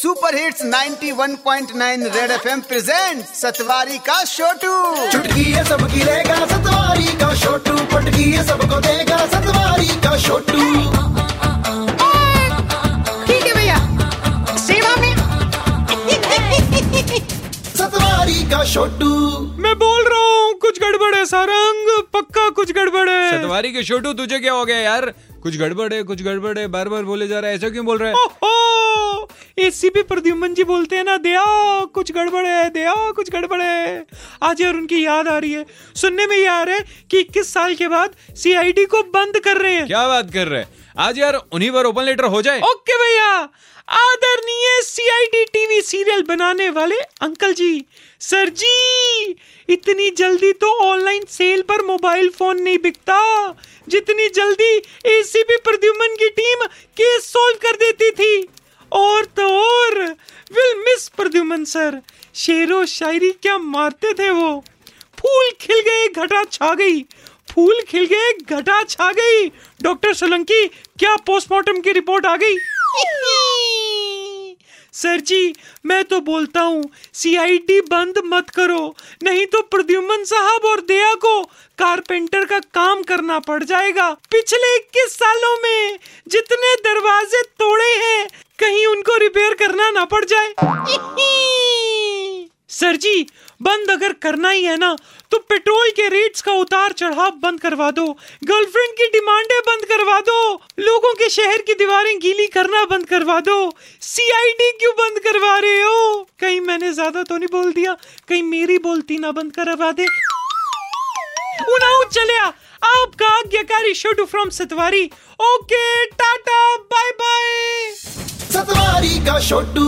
Super hits 91.9 red FM present Satwari का छोटू चुटकी है सबकी रहेगा सतवारी का छोटू पटकी है सबको देगा सतवारी का छोटू ठीक है भैया। सेवा में। सतवारी का छोटू मैं बोल रहा हूँ कुछ गड़बड़ है सारंग। पक्का कुछ गड़बड़ है। सतवारी के छोटू तुझे क्या हो गया यार? कुछ गड़बड़ है कुछ गड़बड़ है बार बार बोले जा रहा है ऐसा क्यों बोल रहा है? एसीपी प्रद्युमन जी बोलते हैं ना दया कुछ गड़बड़ है दया कुछ गड़बड़ है। आज यार उनकी याद आ रही है। सुनने में ये आ रहा है कि 21 साल के बाद सीआईडी को बंद कर रहे हैं। क्या बात कर रहे हैं? आज यार उन्हीं पर ओपन लेटर हो जाए। ओके भैया आदरणीय सीआईडी टीवी सीरियल बनाने वाले अंकल जी। सर जी इतनी जल्दी तो ऑनलाइन सेल पर मोबाइल फ़ोन नहीं बिकता जितनी जल्दी एसीपी प्रद्युमन की टीम केस सॉल्व कर देती थी। और प्रद्युमन सर, शेरो शायरी क्या मारते थे वो? फूल खिल गए, घटा छा गई। फूल खिल गए, घटा छा गई। डॉक्टर सोलंकी, क्या पोस्टमार्टम की रिपोर्ट आ गई? सर जी, मैं तो बोलता हूँ सीआईडी बंद मत करो। नहीं तो प्रद्युमन साहब और दया को कारपेंटर का काम करना पड़ जाएगा। पिछले इक्कीस सालों में जितने दरवाजे तोड़े उनको रिपेयर करना ना पड़ जाए। सर जी, बंद अगर करना ही है ना तो पेट्रोल के रेट्स का उतार चढ़ाव बंद करवा दो। गर्लफ्रेंड की डिमांडें बंद करवा दो। लोगों के शहर की दीवारें गीली करना बंद करवा दो। सीआईडी क्यों बंद करवा रहे हो? कहीं मैंने ज़्यादा तो नहीं बोल दिया। कहीं मेरी बोलती ना बंद करवा दे। चलिया आपका आज्ञाकारी Chhotu from Satwari. Okay tata bye bye Satwari का छोटू